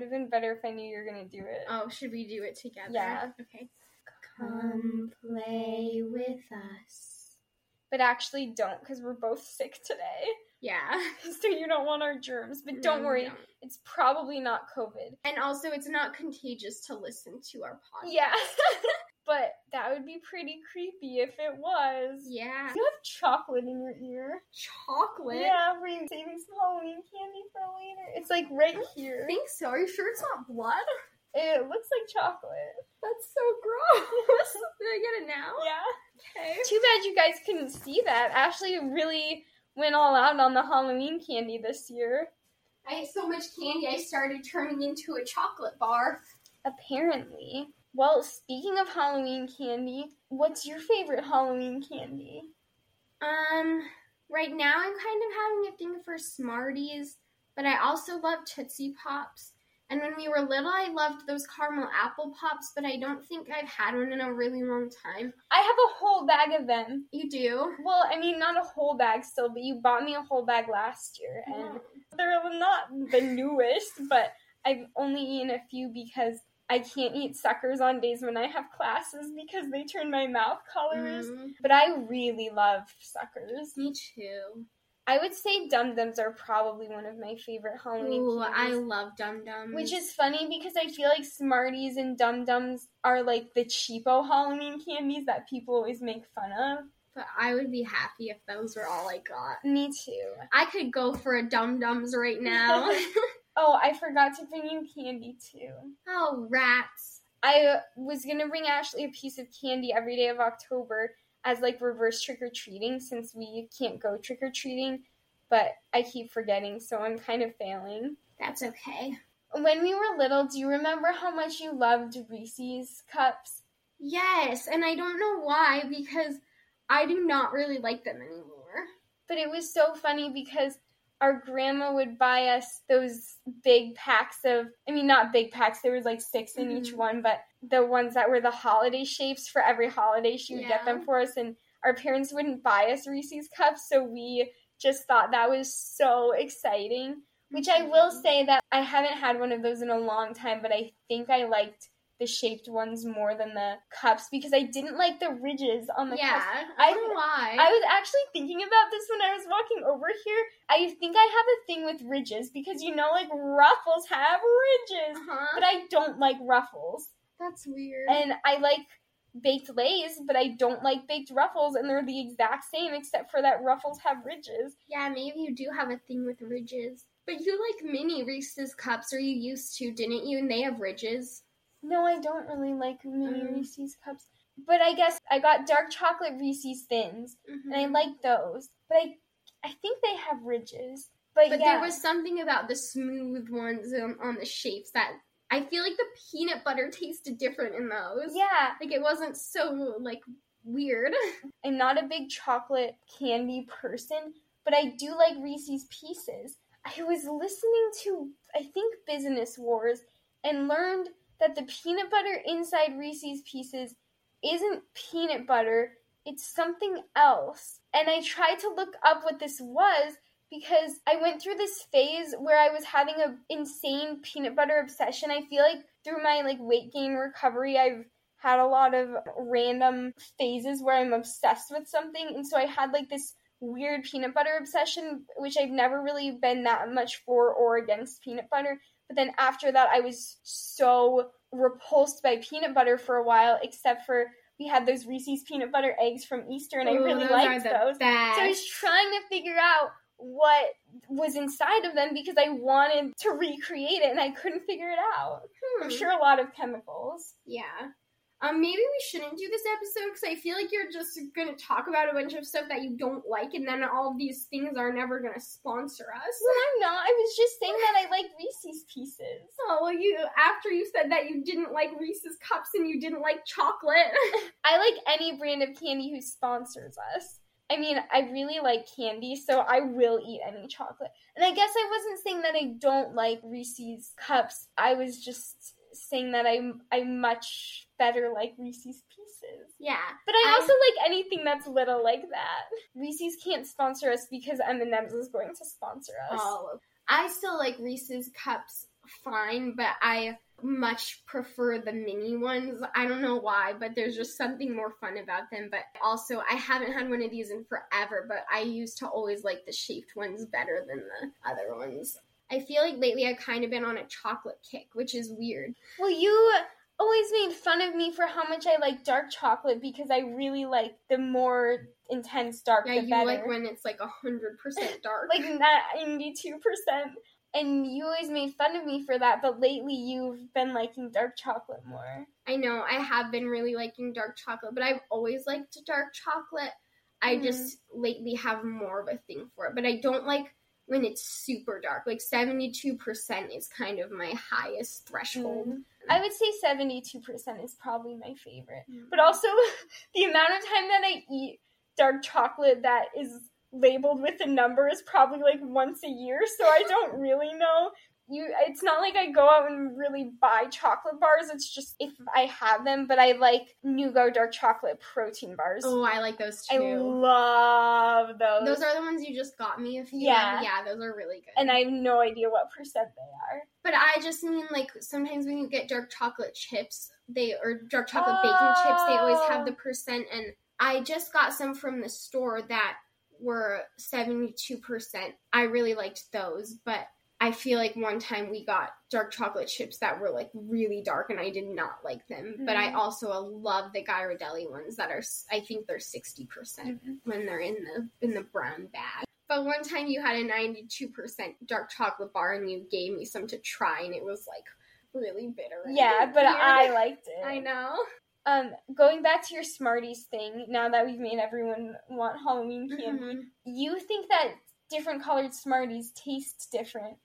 would have been better if I knew you were gonna do it. Oh, should we do it together? Yeah. Okay. Come play with us. But actually, don't because we're both sick today. Yeah. so you don't want our germs. But don't No, worry, don't. it's probably not COVID. And also, it's not contagious to listen to our podcast. Yeah. but that would be pretty creepy if it was. Yeah. You have chocolate in your ear. Chocolate. Yeah, we're saving some Halloween candy for later. It's like right here. I think so. Are you sure it's not blood? It looks like chocolate. That's so gross. Did I get it now? Yeah. Okay. Too bad you guys couldn't see that. Ashley really went all out on the Halloween candy this year. I ate so much candy, I started turning into a chocolate bar. Apparently. Well, speaking of Halloween candy, what's your favorite Halloween candy? Um, right now I'm kind of having a thing for Smarties, but I also love Tootsie Pops. And when we were little, I loved those caramel apple pops, but I don't think I've had one in a really long time. I have a whole bag of them. You do? Well, I mean, not a whole bag still, but you bought me a whole bag last year, and they're not the newest, but I've only eaten a few because I can't eat suckers on days when I have classes because they turn my mouth colors. Mm, But I really love suckers. me too. I would say Dum Dums are probably one of my favorite Halloween Ooh, I love Dum Dums. Which is funny because I feel like Smarties and Dum Dums are like the cheapo Halloween candies that people always make fun of. But I would be happy if those were all I got. Me too. I could go for a Dum Dums right now. Oh, I forgot to bring you candy too. oh, rats. I was gonna bring Ashley a piece of candy every day of October as like reverse trick or treating since we can't go trick or treating, but I keep forgetting, so I'm kind of failing. That's okay. When we were little, do you remember how much you loved Reese's cups? Yes, and I don't know why because I do not really like them anymore. But it was so funny because our grandma would buy us those big packs of I mean not big packs, there was like six in each Mhm. one, but the ones that were the holiday shapes for every holiday she would get them for us and our parents wouldn't buy us Reese's cups, so we just thought that was so exciting. Which I will Mhm. say that I haven't had one of those in a long time, but I think I liked the shaped ones more than the cups because I didn't like the ridges on the yeah, cups. I I- don't know why. I was actually thinking about this when I was walking over here. I think I have a thing with ridges because you know, like ruffles have ridges, uh-huh. but I don't like ruffles. That's weird. And I like baked lays, but I don't like baked ruffles, and they're the exact same except for that ruffles have ridges. yeah, maybe you do have a thing with ridges. But you like mini Reese's cups, or you used to, didn't you? And they have ridges. No, I don't really like mini Mm. Reese's cups. But I guess I got dark chocolate Reese's thins, and I like those. But I, I think they have ridges. But, But yeah. there was something about the smooth ones on, on the shapes that I feel like the peanut butter tasted different in those. yeah. Like it wasn't so like weird. I'm not a big chocolate candy person, but I do like Reese's Pieces. I was listening to, I think, Business Wars and learned that the peanut butter inside Reese's Pieces isn't peanut butter, it's something else. And I tried to look up what this was because I went through this phase where I was having a insane peanut butter obsession. I feel like through my like weight gain recovery, I've had a lot of random phases where I'm obsessed with something. And so I had like this weird peanut butter obsession, which I've never really been that much for or against peanut butter. But then after that, I was so repulsed by peanut butter for a while, except for we had those Reese's peanut butter eggs from Easter, and I really liked those. Best. So I was trying to figure out what was inside of them because I wanted to recreate it and I couldn't figure it out. Hmm. I'm sure a lot of chemicals. Yeah. Um, maybe we shouldn't do this episode because I feel like you're just gonna talk about a bunch of stuff that you don't like, and then all of these things are never gonna sponsor us. Well, I'm not. I was just saying that I like Reese's Pieces. Oh, well, you after you said that you didn't like Reese's cups and you didn't like chocolate. I like any brand of candy who sponsors us. I mean, I really like candy, so I will eat any chocolate. And I guess I wasn't saying that I don't like Reese's cups. I was just saying that I I much better like Reese's Pieces. yeah. But I I- also like anything that's little like that. Reese's can't sponsor us because M&M's is going to sponsor us. Oh, I still like Reese's cups fine, but I much prefer the mini ones. I don't know why, but there's just something more fun about them. But also, I haven't had one of these in forever, but I used to always like the shaped ones better than the other ones. I feel like lately I've kind of been on a chocolate kick, which is weird. Well, you always made fun of me for how much I like dark chocolate because I really like the more intense dark. Yeah, the you better. like when it's like a hundred percent dark. like ninety-two percent. And you always made fun of me for that, but lately you've been liking dark chocolate more. I know I have been really liking dark chocolate, but I've always liked dark chocolate. I Mhm. just lately have more of a thing for it, but I don't like when it's super dark. Like 72% is kind of my highest threshold. Mm. I would say seventy-two percent is probably my favorite. Mm. But also, the amount of time that I eat dark chocolate that is labeled with a number is probably like once a year, so I don't really know. You, it's not like I go out and really buy chocolate bars. It's just if I have them, but I like Nugo dark chocolate protein bars. Oh, I like those too. I love those. those are the ones you just got me a few. Yeah. Yeah, those are really good. and I have no idea what percent they are. But I just mean like sometimes when you get dark chocolate chips, they or dark chocolate oh. baking chips, they always have Oh. the percent. And I just got some from the store that were seventy two percent. I really liked those, but I feel like one time we got dark chocolate chips that were like really dark, and I did not like them. But I Mhm. also love the Ghirardelli ones that are I think they're sixty percent when they're in the in the brown bag. But one time you had a 92% dark chocolate bar and you gave me some to try and it was like really bitter. Yeah, but weird. I liked it. I know. Um, going back to your Smarties thing, now that we've made everyone want Halloween candy, Mhm. you think that different colored Smarties taste different,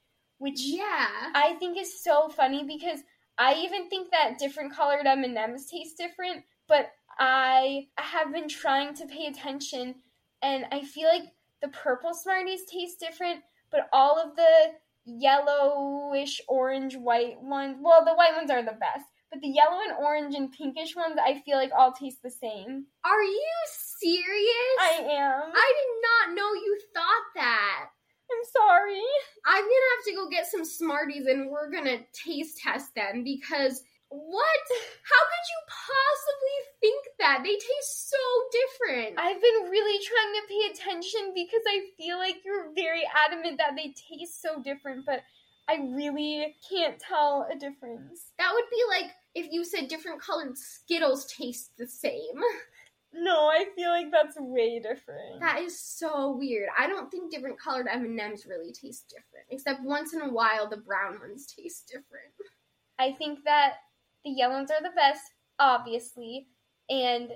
which Yeah. I think is so funny because I even think that different colored M&Ms taste different, but I have been trying to pay attention and I feel like the purple Smarties taste different, but all of the yellowish, orange, white ones, well, the white ones are the best, but the yellow and orange and pinkish ones I feel like all taste the same. Are you serious? I am. I did not know you thought that. I'm sorry. I'm gonna have to go get some Smarties and we're gonna taste test them because what? How could you possibly think that? They taste so different. I've been really trying to pay attention because I feel like you're very adamant that they taste so different, but I really can't tell a difference. that would be like if you said different colored Skittles taste the same. No, I feel like that's way different. That is so weird. I don't think different colored M&Ms really taste different, except once in a while the brown ones taste different. I think that the yellow ones are the best, obviously, and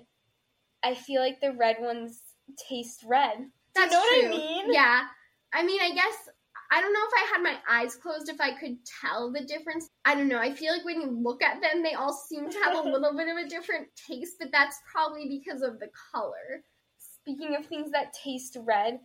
I feel like the red ones taste red. Do you That's know what I mean? Yeah. I mean, I guess I don't know if I had my eyes closed if I could tell the difference. I don't know. I feel like when you look at them, they all seem to have a little bit of a different taste, but that's probably because of the color. Speaking of things that taste red,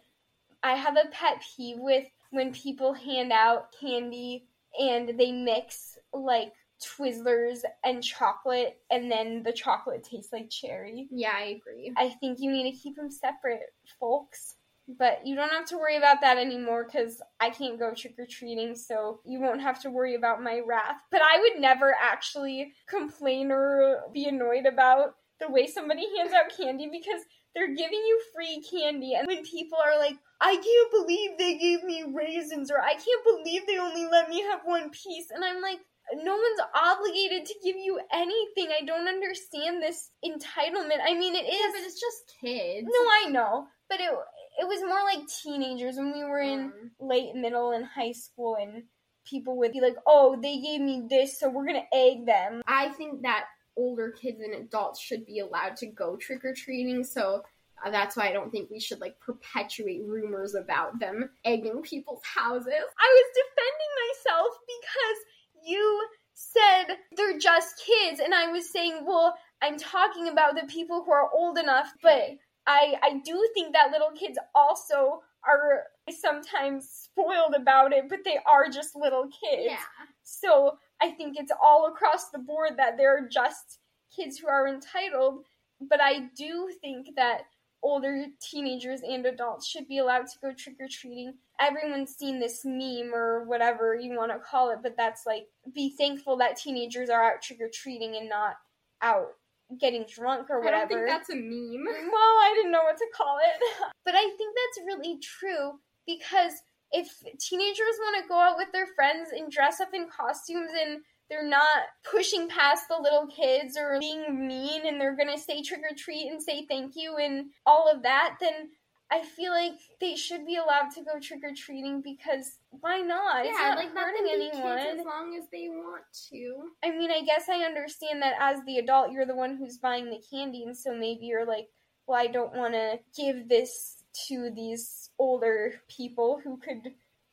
I have a pet peeve with when people hand out candy and they mix like Twizzlers and chocolate, and then the chocolate tastes like cherry. Yeah, I agree. I think you need to keep them separate, folks. But you don't have to worry about that anymore because I can't go trick or treating, so you won't have to worry about my wrath. But I would never actually complain or be annoyed about the way somebody hands out candy because they're giving you free candy. And when people are like, I can't believe they gave me raisins, or I can't believe they only let me have one piece, and I'm like, no one's obligated to give you anything. I don't understand this entitlement. I mean, it is. Yeah, but it's just kids. No, I know, but it it was more like teenagers when we were in Um, late middle and high school, and people would be like, "Oh, they gave me this, so we're gonna egg them." I think that older kids and adults should be allowed to go trick or treating. So that's why I don't think we should like perpetuate rumors about them egging people's houses. I was defending myself because you said they're just kids, and I was saying, "Well, I'm talking about the people who are old enough," but I I do think that little kids also are sometimes spoiled about it, but they are just little kids. Yeah. So I think it's all across the board that there are just kids who are entitled. But I do think that older teenagers and adults should be allowed to go trick or treating. Everyone's seen this meme or whatever you want to call it, but that's like be thankful that teenagers are out trick or treating and not out getting drunk or whatever. I don't think that's a meme. Well, I didn't know what to call it. but I think that's really true because if teenagers want to go out with their friends and dress up in costumes and they're not pushing past the little kids or being mean and they're going to say trick or treat and say thank you and all of that, then I feel like they should be allowed to go trick or treating because why not? Yeah, it's not like hurting let them be anyone. kids as long as they want to. I mean, I guess I understand that as the adult, you're the one who's buying the candy, and so maybe you're like, well, I don't want to give this to these older people who could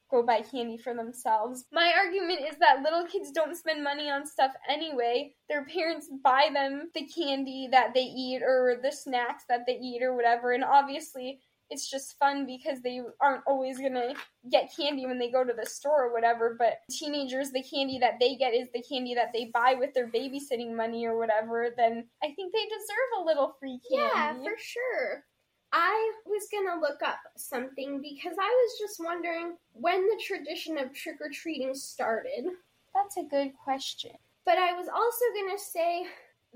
go buy candy for themselves. My argument is that little kids don't spend money on stuff anyway. Their parents buy them the candy that they eat or the snacks that they eat or whatever, and obviously it's just fun because they aren't always gonna get candy when they go to the store or whatever. But teenagers, the candy that they get is the candy that they buy with their babysitting money or whatever. Then I think they deserve a little free candy. Yeah, for sure. I was gonna look up something because I was just wondering when the tradition of trick or treating started. That's a good question. But I was also gonna say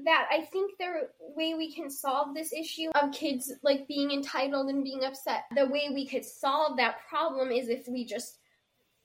that I think the way we can solve this issue of kids like being entitled and being upset, the way we could solve that problem is if we just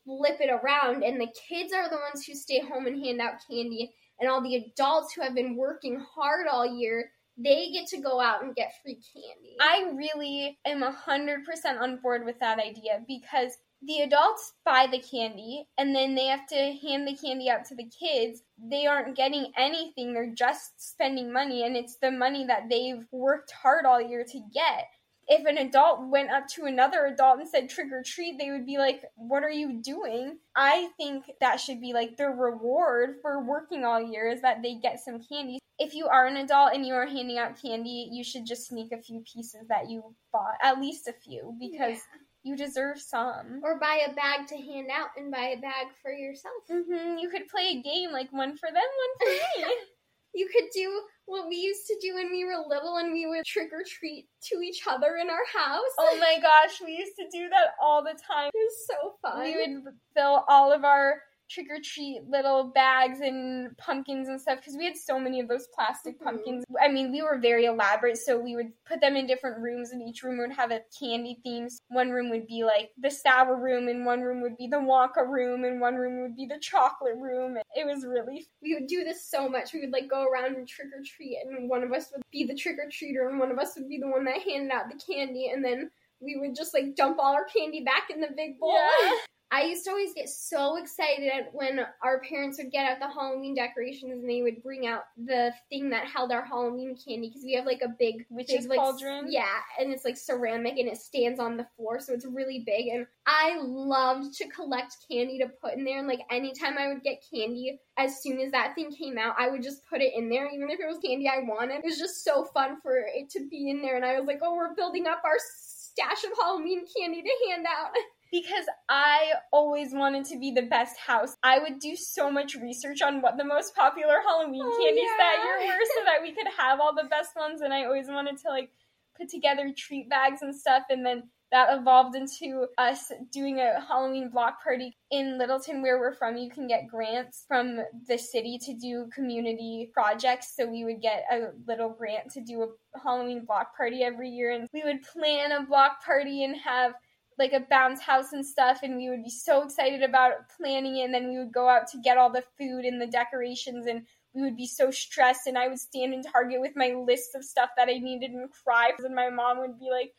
flip it around and the kids are the ones who stay home and hand out candy and all the adults who have been working hard all year they get to go out and get free candy. I really am 100% on board with that idea because the adults buy the candy and then they have to hand the candy out to the kids. They aren't getting anything, they're just spending money, and it's the money that they've worked hard all year to get. If an adult went up to another adult and said trick or treat, they would be like, What are you doing? I think that should be like the reward for working all year is that they get some candy. If you are an adult and you are handing out candy, you should just sneak a few pieces that you bought, at least a few, because Yeah. You deserve some. Or buy a bag to hand out and buy a bag for yourself. hmm You could play a game like one for them, one for me. You could do what we used to do when we were little and we would trick or treat to each other in our house. oh my gosh, we used to do that all the time. It was so fun. We would fill all of our trick or treat little bags and pumpkins and stuff because we had so many of those plastic Mhm. pumpkins. I mean, we were very elaborate, so we would put them in different rooms, and each room would have a candy theme. One room would be like the sour room, and one room would be the Wonka room, and one room would be the chocolate room. It was really we would do this so much. We would like go around and trick or treat, and one of us would be the trick or treater, and one of us would be the one that handed out the candy, and then we would just like dump all our candy back in the big bowl. Yeah. I used to always get so excited when our parents would get out the Halloween decorations and they would bring out the thing that held our Halloween candy because we have like a big Witch's big, like, cauldron? Yeah, and it's like ceramic and it stands on the floor, so it's really big. And I loved to collect candy to put in there. And like anytime I would get candy, as soon as that thing came out, I would just put it in there, even if it was candy I wanted. It was just so fun for it to be in there. And I was like, oh, we're building up our stash of Halloween candy to hand out. Because I always wanted to be the best house. I would do so much research on what the most popular Halloween Oh, candies that year were so that we could have all the best ones and I always wanted to like put together treat bags and stuff and then that evolved into us doing a Halloween block party in Littleton where we're from. You can get grants from the city to do community projects. So we would get a little grant to do a Halloween block party every year and we would plan a block party and have like a bounce house and stuff and we would be so excited about planning it and then we would go out to get all the food and the decorations and we would be so stressed and I would stand in Target with my list of stuff that I needed and cry and my mom would be like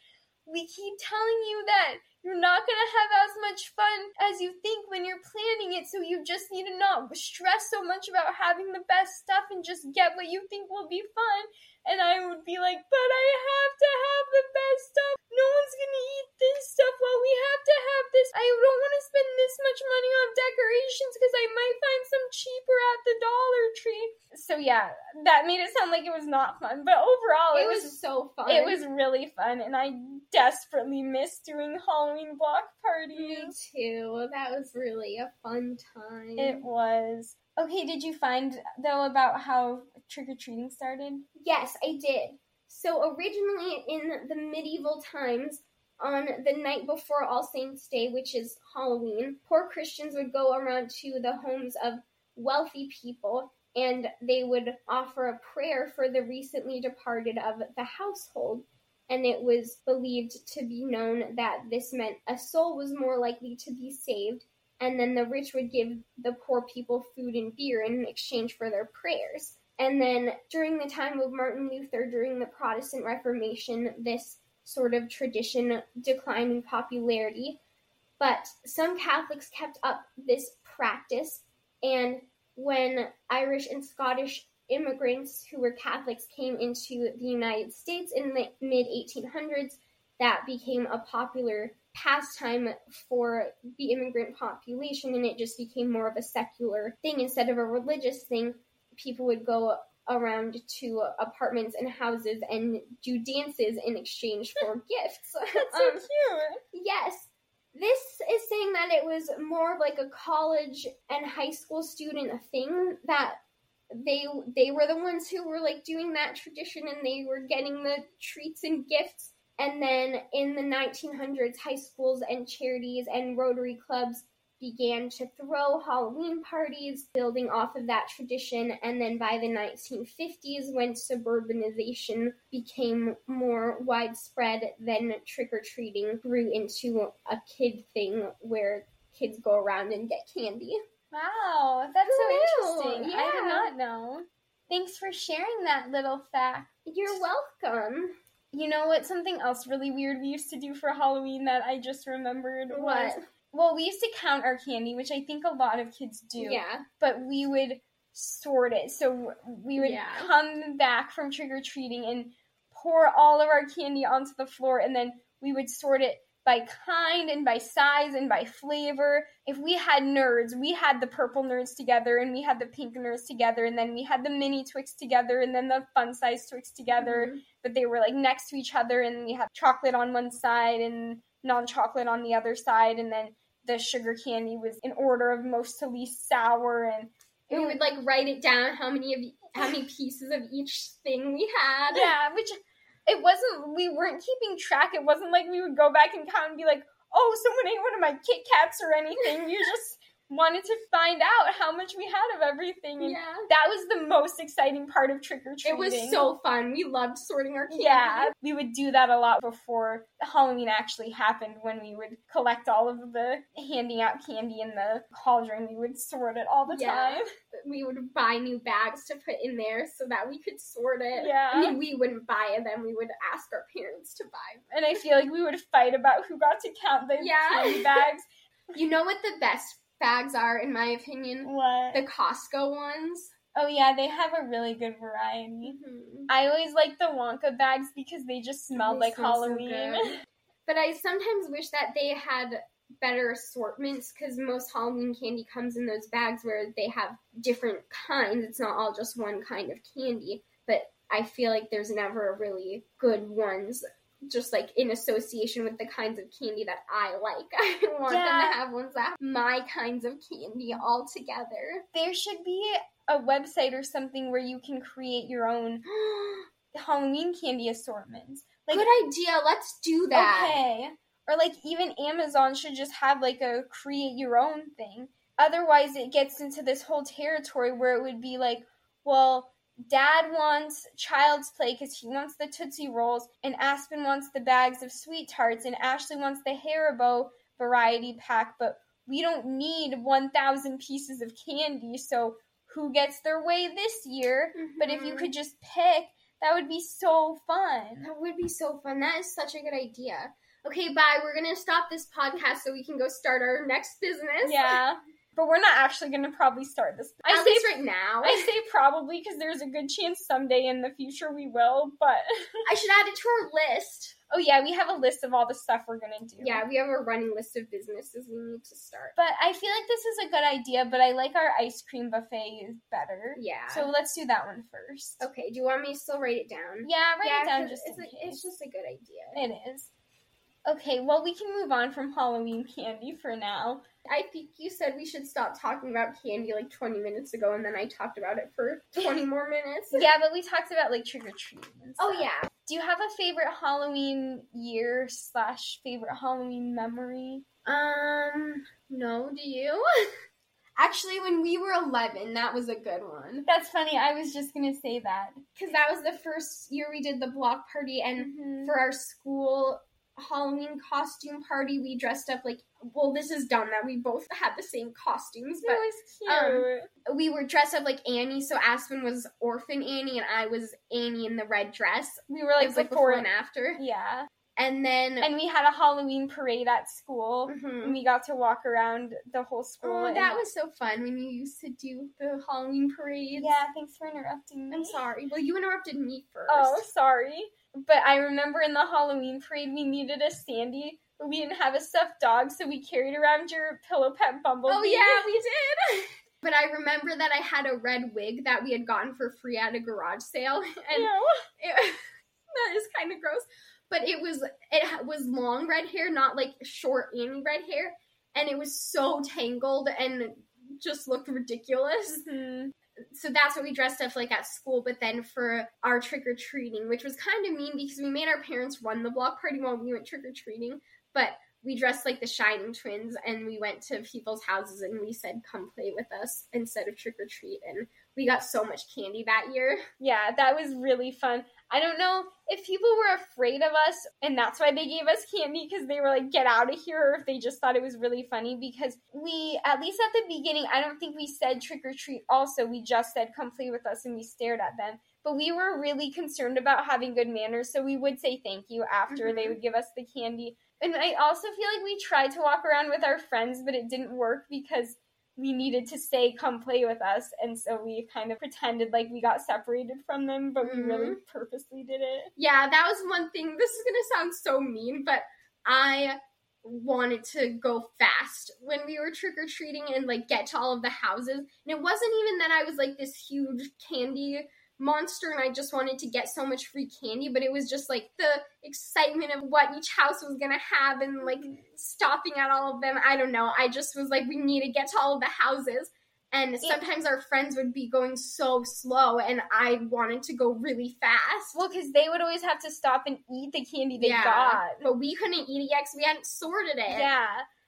we keep telling you that you're not going to have as much fun as you think when you're planning it so you just need to not stress so much about having the best stuff and just get what you think will be fun and I would be like, but I have to have the best stuff. No one's gonna eat this stuff. Well, we have to have this. I don't want to spend this much money on decorations because I might find some cheaper at the Dollar Tree. So yeah, that made it sound like it was not fun, but overall, it it, was was. so fun. it was really fun, and I desperately miss doing Halloween block parties. Me too. That was really a fun time. It was. Okay, did you find though about how trick or treating started? Yes, I did. So originally in the medieval times, on the night before All Saints' Day, which is Halloween, poor Christians would go around to the homes of wealthy people and they would offer a prayer for the recently departed of the household. And it was believed to be known that this meant a soul was more likely to be saved, and then the rich would give the poor people food and beer in exchange for their prayers. And then during the time of Martin Luther, during the Protestant Reformation, this sort of tradition declined in popularity. But some Catholics kept up this practice, and when Irish and Scottish immigrants who were Catholics came into the United States in the mid 1800s, that became a popular pastime for the immigrant population, and it just became more of a secular thing instead of a religious thing. People would go around to apartments and houses and do dances in exchange for gifts. That's so Um, cute. Yes. This is saying that it was more of like a college and high school student thing that they they were the ones who were like doing that tradition and they were getting the treats and gifts and then in the 1900s high schools and charities and rotary clubs began to throw Halloween parties, building off of that tradition. And then by the 1950s, when suburbanization became more widespread, then trick or treating grew into a kid thing where kids go around and get candy. Wow, that's Who so knew? interesting. I did not know. Thanks for sharing that little fact. You're welcome. You know what? Something else really weird we used to do for Halloween that I just remembered was What? Well, we used to count our candy, which I think a lot of kids do. Yeah. But we would sort it. So we would Yeah. come back from trick or treating and pour all of our candy onto the floor, and then we would sort it by kind and by size and by flavor. If we had nerds, we had the purple nerds together, and we had the pink nerds together, and then we had the mini Twix together, and then the fun size Twix together Mhm. but they were like next to each other and we had chocolate on one side and non-chocolate on the other side and then the sugar candy was in order of most to least sour and We would like write it down how many of how many pieces of each thing we had. yeah which it wasn't we weren't keeping track it wasn't like we would go back and count and be like oh someone ate one of my kit kats or anything we just wanted to find out how much we had of everything and Yeah. that was the most exciting part of trick-or-treating It was so fun. We loved sorting our candy. Yeah, we would do that a lot before Halloween actually happened when we would collect all of the handing out candy in the cauldron. We would sort it all the Yeah. time. We would buy new bags to put in there so that we could sort it. Yeah. I mean, we wouldn't buy it, then we would ask our parents to buy them. And I feel like we would fight about who got to count the Yeah. candy bags. You know what the best bags are, in my opinion? What? The Costco ones. Oh yeah, they have a really good variety. Mhm. I always like the Wonka bags because they just smell They like so Halloween. good. But I sometimes wish that they had better assortments because most Halloween candy comes in those bags where they have different kinds. It's not all just one kind of candy. But I feel like there's never really good ones just like in association with the kinds of candy that I like. I want them to have ones that have my kinds of candy all together. there should be a website or something where you can create your own Halloween candy assortments. Like Good idea. Let's do that. Okay. Or like even Amazon should just have like a create your own thing. Otherwise it gets into this whole territory where it would be like, well, Dad wants Child's Play because he wants the Tootsie Rolls, and Aspen wants the bags of Sweet Tarts, and Ashley wants the Haribo variety pack, but we don't need 1,000 pieces of candy, so who gets their way this year? But if you Mhm. could just pick, that would be so fun. That would be so fun. That is such a good idea. Okay, bye. We're gonna stop this podcast so we can go start our next business. Yeah. But we're not actually going to probably start this. I At say least right now. I say probably because there's a good chance someday in the future we will, but I should add it to our list. oh yeah, we have a list of all the stuff we're going to do. Yeah, we have a running list of businesses we need to start. But I feel like this is a good idea, but I like our ice cream buffet is better. Yeah. So let's do that one first. okay, do you want me to still write it down? Yeah, write yeah, it down just it's, in a- case. it's just a good idea. It is. Okay, well, we can move on from Halloween candy for now. I think you said we should stop talking about candy like 20 minutes ago, and then I talked about it for 20 more minutes. Yeah, but we talked about like trick or treating. Oh, yeah. Do you have a favorite Halloween year slash favorite Halloween memory? Um, no, do you? Actually, when we were 11, that was a good one. That's funny. I was just gonna say that. Because that was the first year we did the block party, and Mhm. for our school Halloween costume party, we dressed up like well, this is dumb that we both had the same costumes, It but was cute. um, we were dressed up like Annie. So Aspen was Orphan Annie, and I was Annie in the red dress. we were like was like before, before and after. yeah. And then And we had a Halloween parade at school. Mhm. And we got to walk around the whole school. Oh, and- that was so fun when you used to do the Halloween parades. Yeah, thanks for interrupting me. I'm sorry. Well, you interrupted me first. Oh, sorry. But I remember in the Halloween parade we needed a Sandy, but we didn't have a stuffed dog, so we carried around your pillow pet bumblebee. Oh yeah, we did. But I remember that I had a red wig that we had gotten for free at a garage sale, and Ew. it, that is kind of gross. But it was it was long red hair, not like short Annie red hair, and it was so tangled and just looked ridiculous. Mhm. So that's what we dressed up like at school. But then for our trick or treating, which was kind of mean because we made our parents run the block party while we went trick or treating, but we dressed like the Shining Twins and we went to people's houses and we said, "Come play with us" instead of trick or treat, and we got so much candy that year. Yeah, that was really fun. I don't know if people were afraid of us and that's why they gave us candy because they were like, get out of here, or if they just thought it was really funny because we, at least at the beginning, I don't think we said trick or treat also. We just said, come play with us, and we stared at them. But we were really concerned about having good manners, so we would say thank you after they Mhm. would give us the candy. And I also feel like we tried to walk around with our friends, but it didn't work because we needed to say come play with us and so we kind of pretended like we got separated from them but we really mm-hmm. purposely did it Yeah, that was one thing. This is gonna sound so mean, but I wanted to go fast when we were trick or treating and like get to all of the houses. And it wasn't even that I was like this huge candy monster and I just wanted to get so much free candy, but it was just like the excitement of what each house was gonna have and like stopping at all of them. I don't know. I just was like, we need to get to all of the houses. And Yeah. sometimes our friends would be going so slow, and I wanted to go really fast. well because they would always have to stop and eat the candy they got But we couldn't eat it yet because we hadn't sorted it. yeah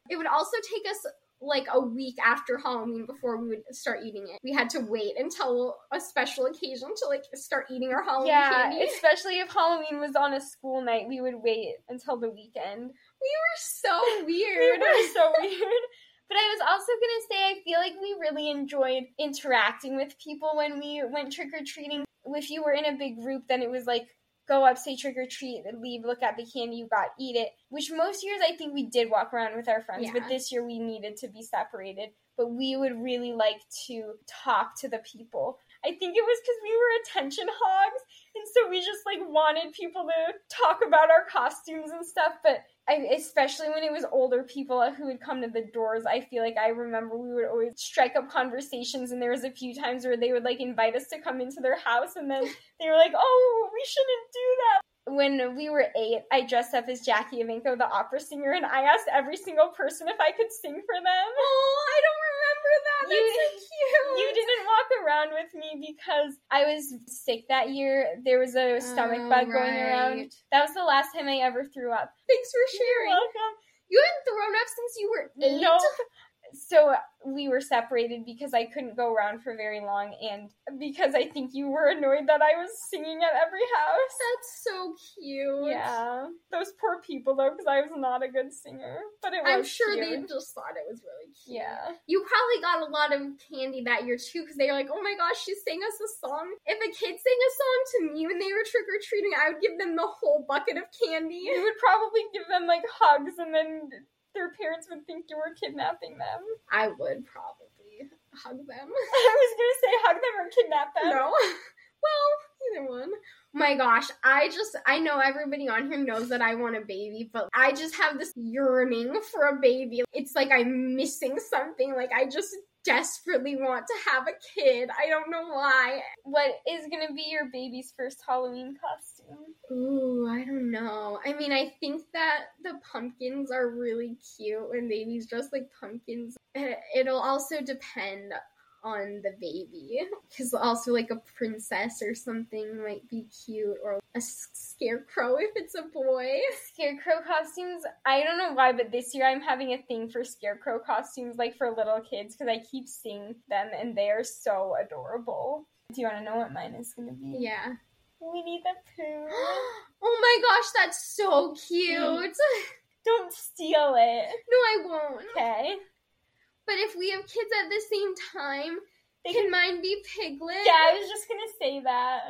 It would also take us like a week after Halloween before we would start eating it. We had to wait until a special occasion to like start eating our Halloween yeah candy. especially if halloween was on a school night we would wait until the weekend We were so weird. we were so weird but i was also gonna say i feel like we really enjoyed interacting with people when we went trick-or-treating if you were in a big group then it was like go up say trick-or-treat leave look at the candy you got eat it which most years i think we did walk around with our friends but this year we needed to be separated but we would really like to talk to the people. I think it was because we were attention hogs so we just like wanted people to talk about our costumes and stuff but I, especially when it was older people who would come to the doors, I feel like I remember we would always strike up conversations, and there was a few times where they would like invite us to come into their house, and then they were like, "Oh, we shouldn't do that." When we were eight, I dressed up as Jackie Evancho, the opera singer, and I asked every single person if I could sing for them. Oh, I that. That's You- so cute. You didn't walk around with me because I was sick that year. There was a stomach Oh, bug going around. That was the last time I ever threw up. Thanks for You're sharing. welcome. You hadn't thrown up since you were eight. No. So we were separated because I couldn't go around for very long, and because I think you were annoyed that I was singing at every house. That's so cute. Yeah, those poor people though, because I was not a good singer, but it was. I'm sure cute. they just thought it was really cute. Yeah. You probably got a lot of candy that year too, because they were like, "Oh my gosh, she sang us a song." If a kid sang a song to me when they were trick or treating, I would give them the whole bucket of candy. You would probably give them like hugs, and then their parents would think you were kidnapping them. I would probably hug them. I was gonna say hug them or kidnap them. No. well, either one. My gosh, I just I know everybody on here knows that I want a baby, but I just have this yearning for a baby. It's like I'm missing something. Like I just desperately want to have a kid. I don't know why. What is gonna be your baby's first Halloween costume? Ooh, I don't know. I mean, I think that the pumpkins are really cute when babies dress like pumpkins. Eh, It'll also depend on the baby. Because also, like, a princess or something might be cute, or a scarecrow if it's a boy. Scarecrow costumes. I don't know why, but this year I'm having a thing for scarecrow costumes, like for little kids, because I keep seeing them and they are so adorable. Do you want to know what mine is going to be? Yeah. Winnie the Pooh. oh my gosh, that's so cute. Don't steal it. No, I won't. Okay. But if we have kids at the same time, They can mine be Piglet? Yeah, I was just gonna say that.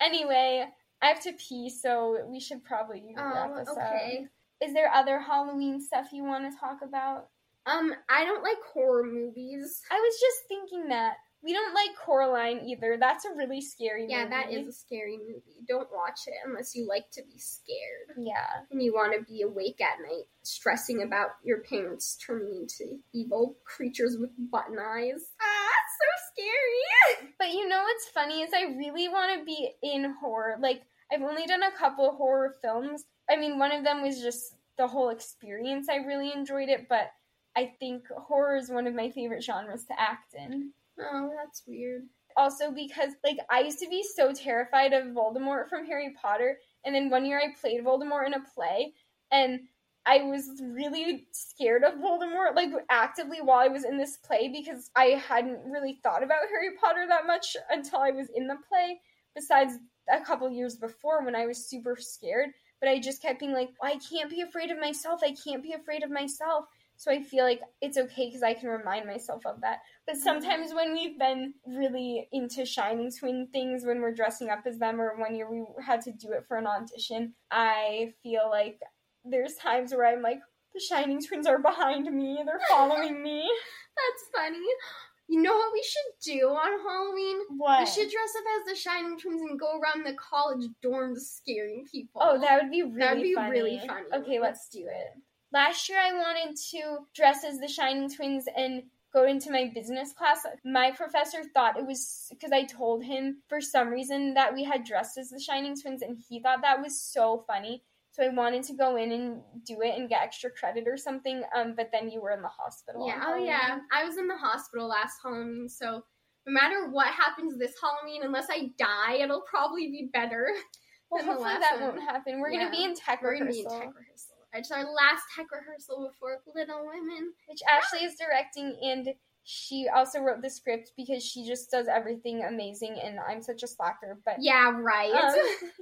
Anyway, I have to pee, so we should probably wrap Oh, this okay. up. Is there other Halloween stuff you want to talk about? Um, I don't like horror movies. I was just thinking that we don't like Coraline either. That's a really scary movie. Yeah, movie. that is a scary movie. Don't watch it unless you like to be scared Yeah. and you want to be awake at night, stressing about your parents turning into evil creatures with button eyes. Ah, so scary. But you know what's funny is I really want to be in horror. Like I've only done a couple horror films. I mean, one of them was just the whole experience. I really enjoyed it, but I think horror is one of my favorite genres to act in. Oh, that's weird. Also because like I used to be so terrified of Voldemort from Harry Potter, and then one year I played Voldemort in a play and I was really scared of Voldemort, like actively while I was in this play because I hadn't really thought about Harry Potter that much until I was in the play, besides a couple years before when I was super scared. But I just kept being like, I can't be afraid of myself. I can't be afraid of myself. So I feel like it's okay because I can remind myself of that. But mm-hmm. sometimes when we've been really into Shining Twin things, when we're dressing up as them, or one year we had to do it for an audition, I feel like there's times where I'm like, the Shining Twins are behind me, they're following me. That's funny. You know what we should do on Halloween? What? We should dress up as the Shining Twins and go around the college dorms scaring people. Oh, that would be really That'd be funny. really funny. Okay, let's do it. Last year I wanted to dress as the Shining Twins and go into my business class. My professor thought it was because I told him for some reason that we had dressed as the Shining Twins and he thought that was so funny. So I wanted to go in and do it and get extra credit or something. Um, but then you were in the hospital. Yeah, oh yeah. I was in the hospital last Halloween, so no matter what happens this Halloween, unless I die, it'll probably be better. Well, hopefully that one. won't happen. We're Yeah. gonna be in tech We're gonna be in tech rehearsal. It's our last tech rehearsal before Little Women. which Ashley is directing, and she also wrote the script because she just does everything amazing, and I'm such a slacker. But Yeah, right. Um,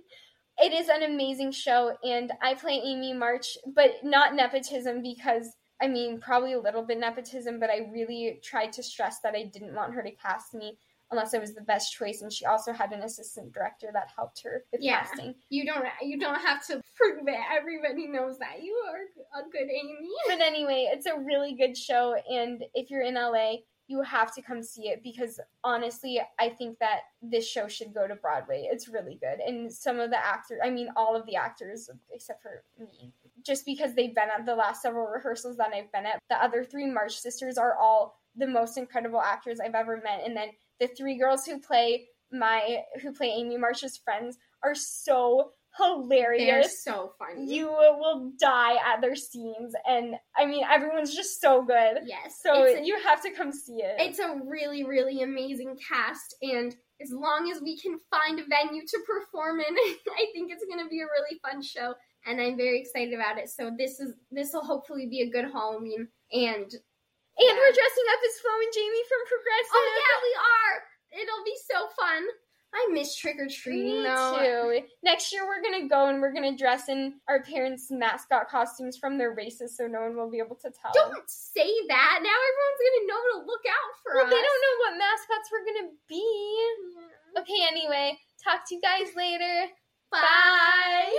it is an amazing show, and I play Amy March, but not nepotism because I mean, probably a little bit nepotism, but I really tried to stress that I didn't want her to cast me unless it was the best choice, and she also had an assistant director that helped her with Yeah. casting. you don't you don't have to prove it. Everybody knows that you are a good Amy. But anyway, it's a really good show, and if you're in LA, you have to come see it because honestly, I think that this show should go to Broadway. It's really good, and some of the actors, I mean, all of the actors except for me, just because they've been at the last several rehearsals that I've been at, the other three March sisters are all the most incredible actors I've ever met, and then the three girls who play my who play Amy March's friends are so hilarious. They're so funny. you will die at their scenes. And i mean everyone's just so good. Yes. so a, you have to come see it. It's a really really amazing cast. And as long as we can find a venue to perform in, I think it's going to be a really fun show and I'm very excited about it. So this is this will hopefully be a good Halloween and and yeah. we're dressing up as flo and jamie from progressive Oh yeah, we are. It'll be so fun. I miss trick or treating though. too. Next year we're gonna go and we're gonna dress in our parents' mascot costumes from their races, so no one will be able to tell. Don't say that. Now everyone's gonna know to look out for well, us. they don't know what mascots we're gonna be. Yeah. Okay, anyway, talk to you guys later. Bye.